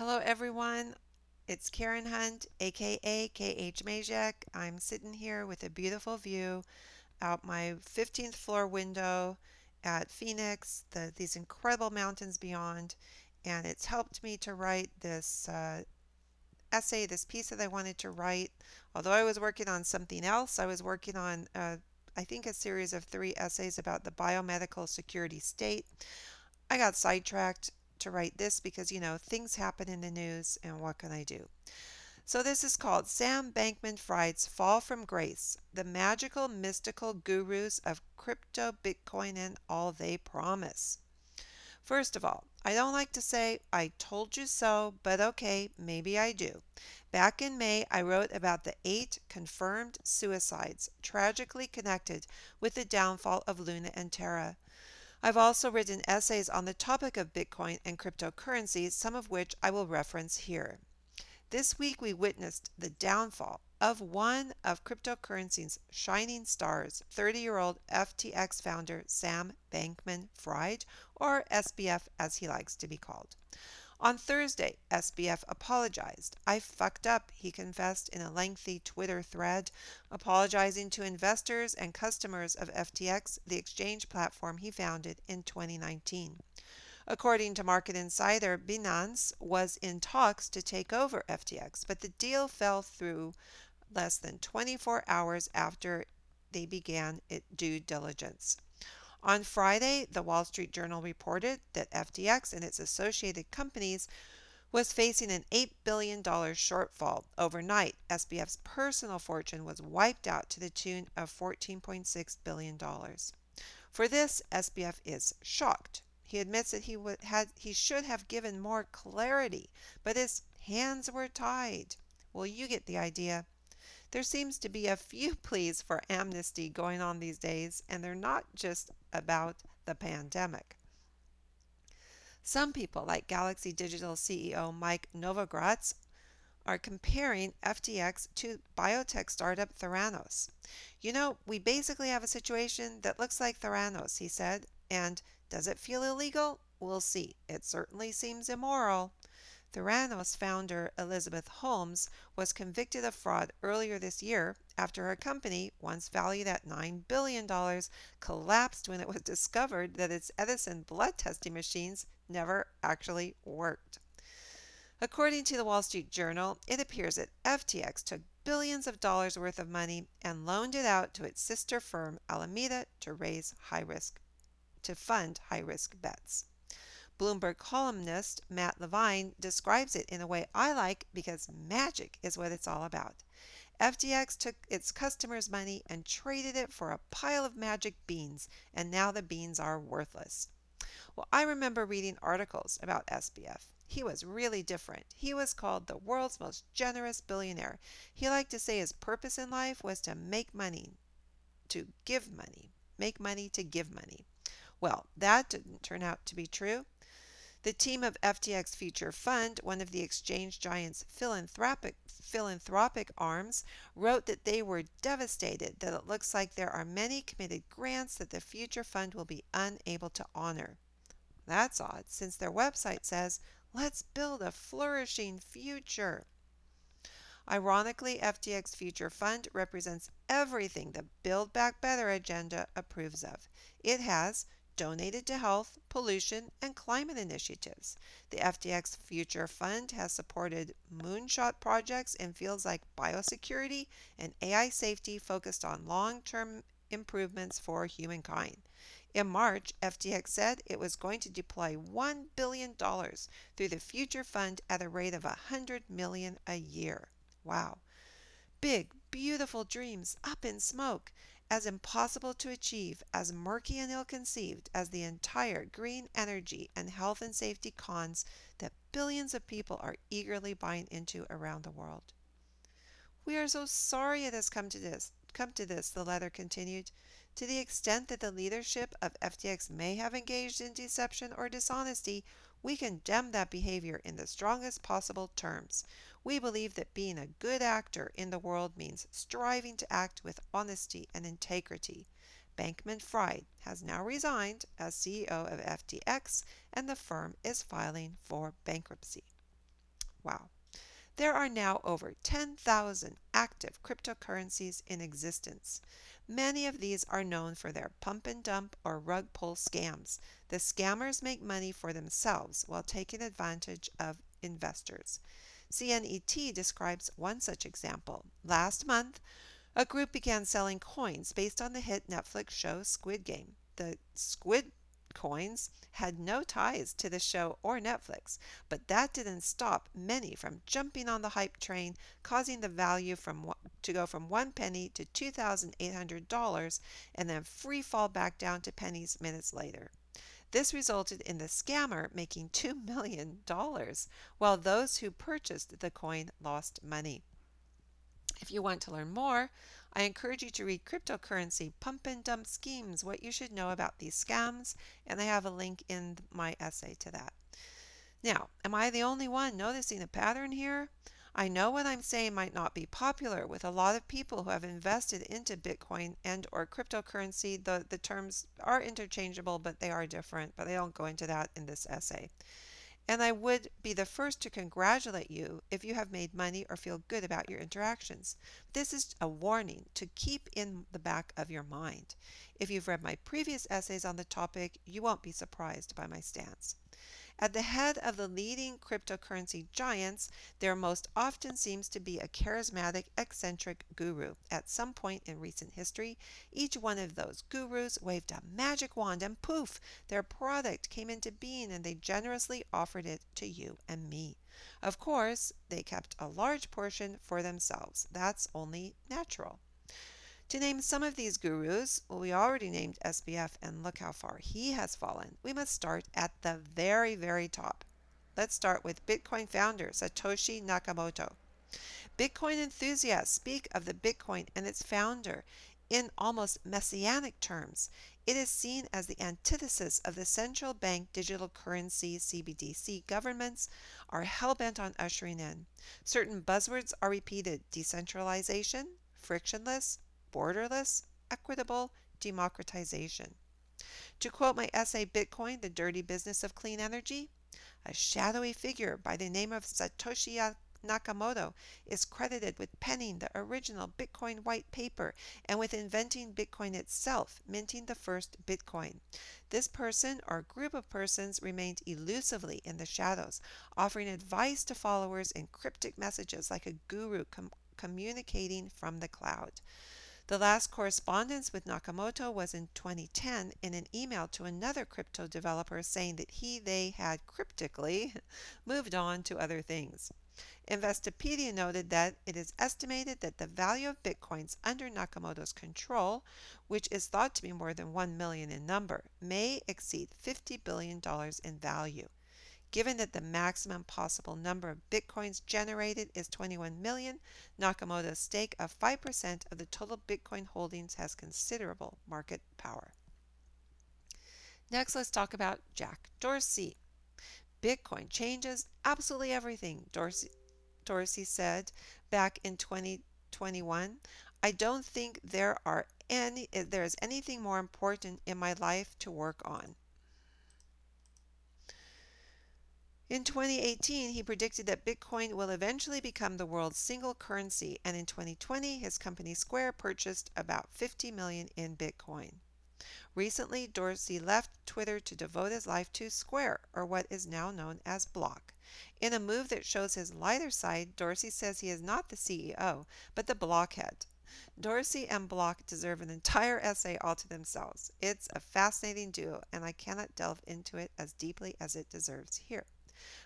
Hello, everyone. It's Karen Hunt, aka KH Mezek. I'm sitting here with a beautiful view out my 15th floor window at Phoenix, the, these incredible mountains beyond, and it's helped me to write this uh, essay, this piece that I wanted to write. Although I was working on something else, I was working on, uh, I think, a series of three essays about the biomedical security state. I got sidetracked to write this because, you know, things happen in the news and what can I do? So this is called Sam Bankman Fried's Fall from Grace, the magical mystical gurus of crypto, Bitcoin, and all they promise. First of all, I don't like to say I told you so, but okay, maybe I do. Back in May, I wrote about the eight confirmed suicides tragically connected with the downfall of Luna and Terra. I've also written essays on the topic of Bitcoin and cryptocurrencies, some of which I will reference here. This week we witnessed the downfall of one of cryptocurrency's shining stars, 30 year old FTX founder Sam Bankman Fried, or SBF as he likes to be called. On Thursday, SBF apologized. I fucked up, he confessed in a lengthy Twitter thread, apologizing to investors and customers of FTX, the exchange platform he founded in 2019. According to Market Insider, Binance was in talks to take over FTX, but the deal fell through less than 24 hours after they began due diligence. On Friday, the Wall Street Journal reported that FTX and its associated companies was facing an $8 billion shortfall. Overnight, SBF's personal fortune was wiped out to the tune of $14.6 billion. For this, SBF is shocked. He admits that he, would, had, he should have given more clarity, but his hands were tied. Well, you get the idea. There seems to be a few pleas for amnesty going on these days, and they're not just about the pandemic. Some people, like Galaxy Digital CEO Mike Novogratz, are comparing FTX to biotech startup Theranos. You know, we basically have a situation that looks like Theranos, he said, and does it feel illegal? We'll see. It certainly seems immoral. Theranos founder Elizabeth Holmes was convicted of fraud earlier this year after her company, once valued at $9 billion, collapsed when it was discovered that its Edison blood testing machines never actually worked. According to the Wall Street Journal, it appears that FTX took billions of dollars worth of money and loaned it out to its sister firm Alameda to raise high risk to fund high risk bets. Bloomberg columnist Matt Levine describes it in a way I like because magic is what it's all about. FTX took its customers' money and traded it for a pile of magic beans, and now the beans are worthless. Well, I remember reading articles about SBF. He was really different. He was called the world's most generous billionaire. He liked to say his purpose in life was to make money, to give money, make money to give money. Well, that didn't turn out to be true. The team of FTX Future Fund, one of the exchange giant's philanthropic, philanthropic arms, wrote that they were devastated that it looks like there are many committed grants that the Future Fund will be unable to honor. That's odd, since their website says, Let's build a flourishing future. Ironically, FTX Future Fund represents everything the Build Back Better agenda approves of. It has donated to health, pollution, and climate initiatives. The FTX Future Fund has supported moonshot projects in fields like biosecurity and AI safety focused on long term improvements for humankind. In March, FTX said it was going to deploy $1 billion through the Future Fund at a rate of 100 million a year. Wow. Big, beautiful dreams up in smoke as impossible to achieve, as murky and ill conceived as the entire green energy and health and safety cons that billions of people are eagerly buying into around the world. We are so sorry it has come to this, come to this, the letter continued. To the extent that the leadership of FTX may have engaged in deception or dishonesty, we condemn that behavior in the strongest possible terms. We believe that being a good actor in the world means striving to act with honesty and integrity. Bankman Fried has now resigned as CEO of FTX and the firm is filing for bankruptcy. Wow. There are now over 10,000 active cryptocurrencies in existence. Many of these are known for their pump and dump or rug pull scams. The scammers make money for themselves while taking advantage of investors. CNET describes one such example. Last month, a group began selling coins based on the hit Netflix show Squid Game. The Squid coins had no ties to the show or Netflix, but that didn't stop many from jumping on the hype train, causing the value from to go from one penny to $2,800 and then free fall back down to pennies minutes later. This resulted in the scammer making $2 million, while those who purchased the coin lost money. If you want to learn more, I encourage you to read Cryptocurrency Pump and Dump Schemes What You Should Know About These Scams, and I have a link in my essay to that. Now, am I the only one noticing a pattern here? I know what I'm saying might not be popular with a lot of people who have invested into Bitcoin and or cryptocurrency. The, the terms are interchangeable, but they are different, but I don't go into that in this essay. And I would be the first to congratulate you if you have made money or feel good about your interactions. This is a warning to keep in the back of your mind. If you've read my previous essays on the topic, you won't be surprised by my stance. At the head of the leading cryptocurrency giants, there most often seems to be a charismatic, eccentric guru. At some point in recent history, each one of those gurus waved a magic wand and poof, their product came into being and they generously offered it to you and me. Of course, they kept a large portion for themselves. That's only natural. To name some of these gurus, well, we already named SBF, and look how far he has fallen. We must start at the very, very top. Let's start with Bitcoin founder Satoshi Nakamoto. Bitcoin enthusiasts speak of the Bitcoin and its founder in almost messianic terms. It is seen as the antithesis of the central bank digital currency CBDC governments are hell bent on ushering in. Certain buzzwords are repeated decentralization, frictionless, borderless, equitable democratization. To quote my essay, Bitcoin, The Dirty Business of Clean Energy, a shadowy figure by the name of Satoshi Nakamoto is credited with penning the original Bitcoin white paper and with inventing Bitcoin itself, minting the first Bitcoin. This person or group of persons remained elusively in the shadows, offering advice to followers in cryptic messages like a guru com communicating from the cloud. The last correspondence with Nakamoto was in 2010 in an email to another crypto developer saying that he they had cryptically moved on to other things. Investopedia noted that it is estimated that the value of bitcoins under Nakamoto's control, which is thought to be more than 1 million in number, may exceed $50 billion in value. Given that the maximum possible number of bitcoins generated is 21 million, Nakamoto's stake of 5% of the total bitcoin holdings has considerable market power. Next, let's talk about Jack Dorsey. Bitcoin changes absolutely everything, Dorsey, Dorsey said back in 2021. I don't think there are any eh, there is anything more important in my life to work on. In 2018, he predicted that Bitcoin will eventually become the world's single currency, and in 2020, his company Square purchased about 50 million in Bitcoin. Recently, Dorsey left Twitter to devote his life to Square, or what is now known as Block. In a move that shows his lighter side, Dorsey says he is not the CEO, but the blockhead. Dorsey and Block deserve an entire essay all to themselves. It's a fascinating duo, and I cannot delve into it as deeply as it deserves here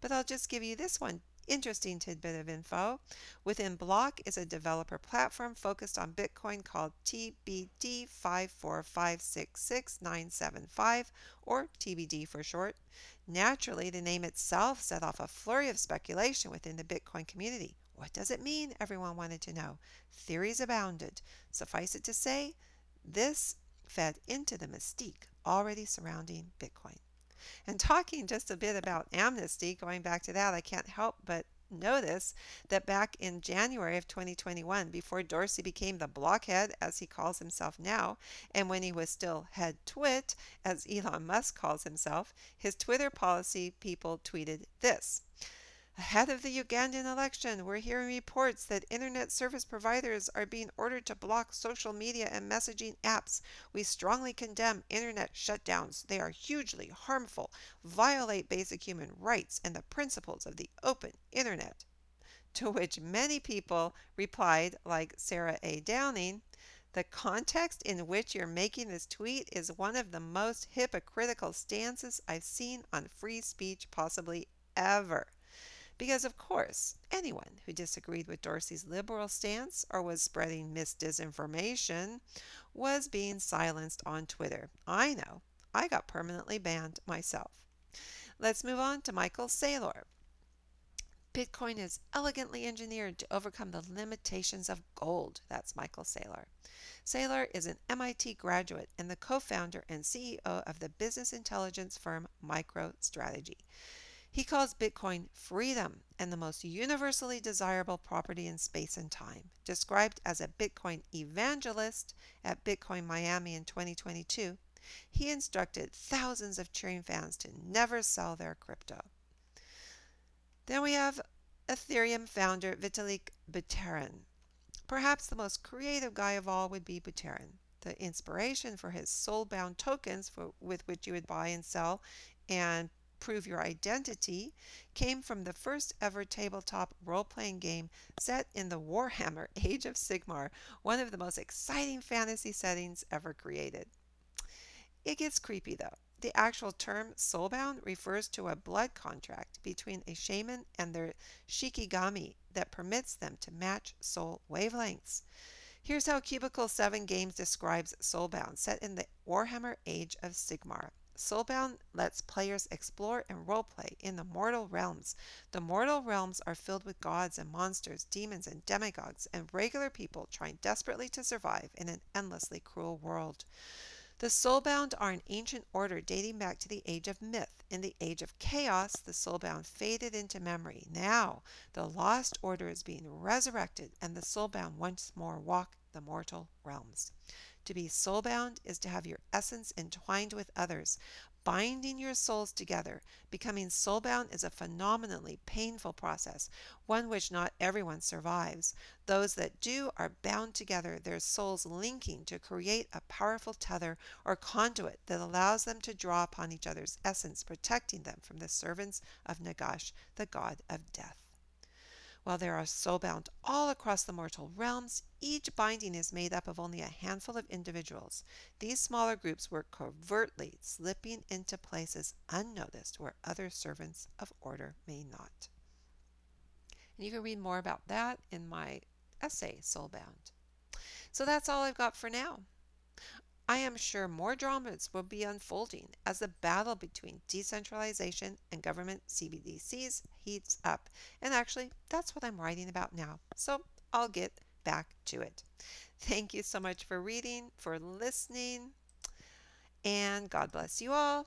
but I'll just give you this one interesting tidbit of info. Within Block is a developer platform focused on Bitcoin called TBD545666975 or TBD for short. Naturally, the name itself set off a flurry of speculation within the Bitcoin community. What does it mean? Everyone wanted to know. Theories abounded. Suffice it to say, this fed into the mystique already surrounding Bitcoin. And talking just a bit about amnesty, going back to that, I can't help but notice that back in January of 2021, before Dorsey became the blockhead, as he calls himself now, and when he was still head twit, as Elon Musk calls himself, his Twitter policy people tweeted this. Ahead of the Ugandan election, we're hearing reports that internet service providers are being ordered to block social media and messaging apps. We strongly condemn internet shutdowns. They are hugely harmful, violate basic human rights and the principles of the open internet. To which many people replied, like Sarah A. Downing, the context in which you're making this tweet is one of the most hypocritical stances I've seen on free speech possibly ever. Because, of course, anyone who disagreed with Dorsey's liberal stance or was spreading misdisinformation was being silenced on Twitter. I know. I got permanently banned myself. Let's move on to Michael Saylor. Bitcoin is elegantly engineered to overcome the limitations of gold. That's Michael Saylor. Saylor is an MIT graduate and the co founder and CEO of the business intelligence firm MicroStrategy. He calls Bitcoin freedom and the most universally desirable property in space and time. Described as a Bitcoin evangelist at Bitcoin Miami in 2022, he instructed thousands of cheering fans to never sell their crypto. Then we have Ethereum founder Vitalik Buterin. Perhaps the most creative guy of all would be Buterin. The inspiration for his soulbound tokens for, with which you would buy and sell and prove your identity came from the first ever tabletop role playing game set in the Warhammer Age of Sigmar, one of the most exciting fantasy settings ever created. It gets creepy though. The actual term soulbound refers to a blood contract between a shaman and their shikigami that permits them to match soul wavelengths. Here's how Cubicle 7 Games describes Soulbound, set in the Warhammer Age of Sigmar. Soulbound lets players explore and roleplay in the mortal realms. The mortal realms are filled with gods and monsters, demons and demigods, and regular people trying desperately to survive in an endlessly cruel world. The soulbound are an ancient order dating back to the age of myth. In the age of chaos, the soulbound faded into memory. Now, the lost order is being resurrected, and the soulbound once more walk the mortal realms. To be soulbound is to have your essence entwined with others, binding your souls together. Becoming soulbound is a phenomenally painful process, one which not everyone survives. Those that do are bound together, their souls linking to create a powerful tether or conduit that allows them to draw upon each other's essence, protecting them from the servants of Nagash, the god of death. While there are soulbound all across the mortal realms, each binding is made up of only a handful of individuals. These smaller groups work covertly, slipping into places unnoticed where other servants of order may not. And you can read more about that in my essay, Soulbound. So that's all I've got for now. I am sure more dramas will be unfolding as the battle between decentralization and government CBDCs heats up. And actually, that's what I'm writing about now. So I'll get back to it. Thank you so much for reading, for listening, and God bless you all.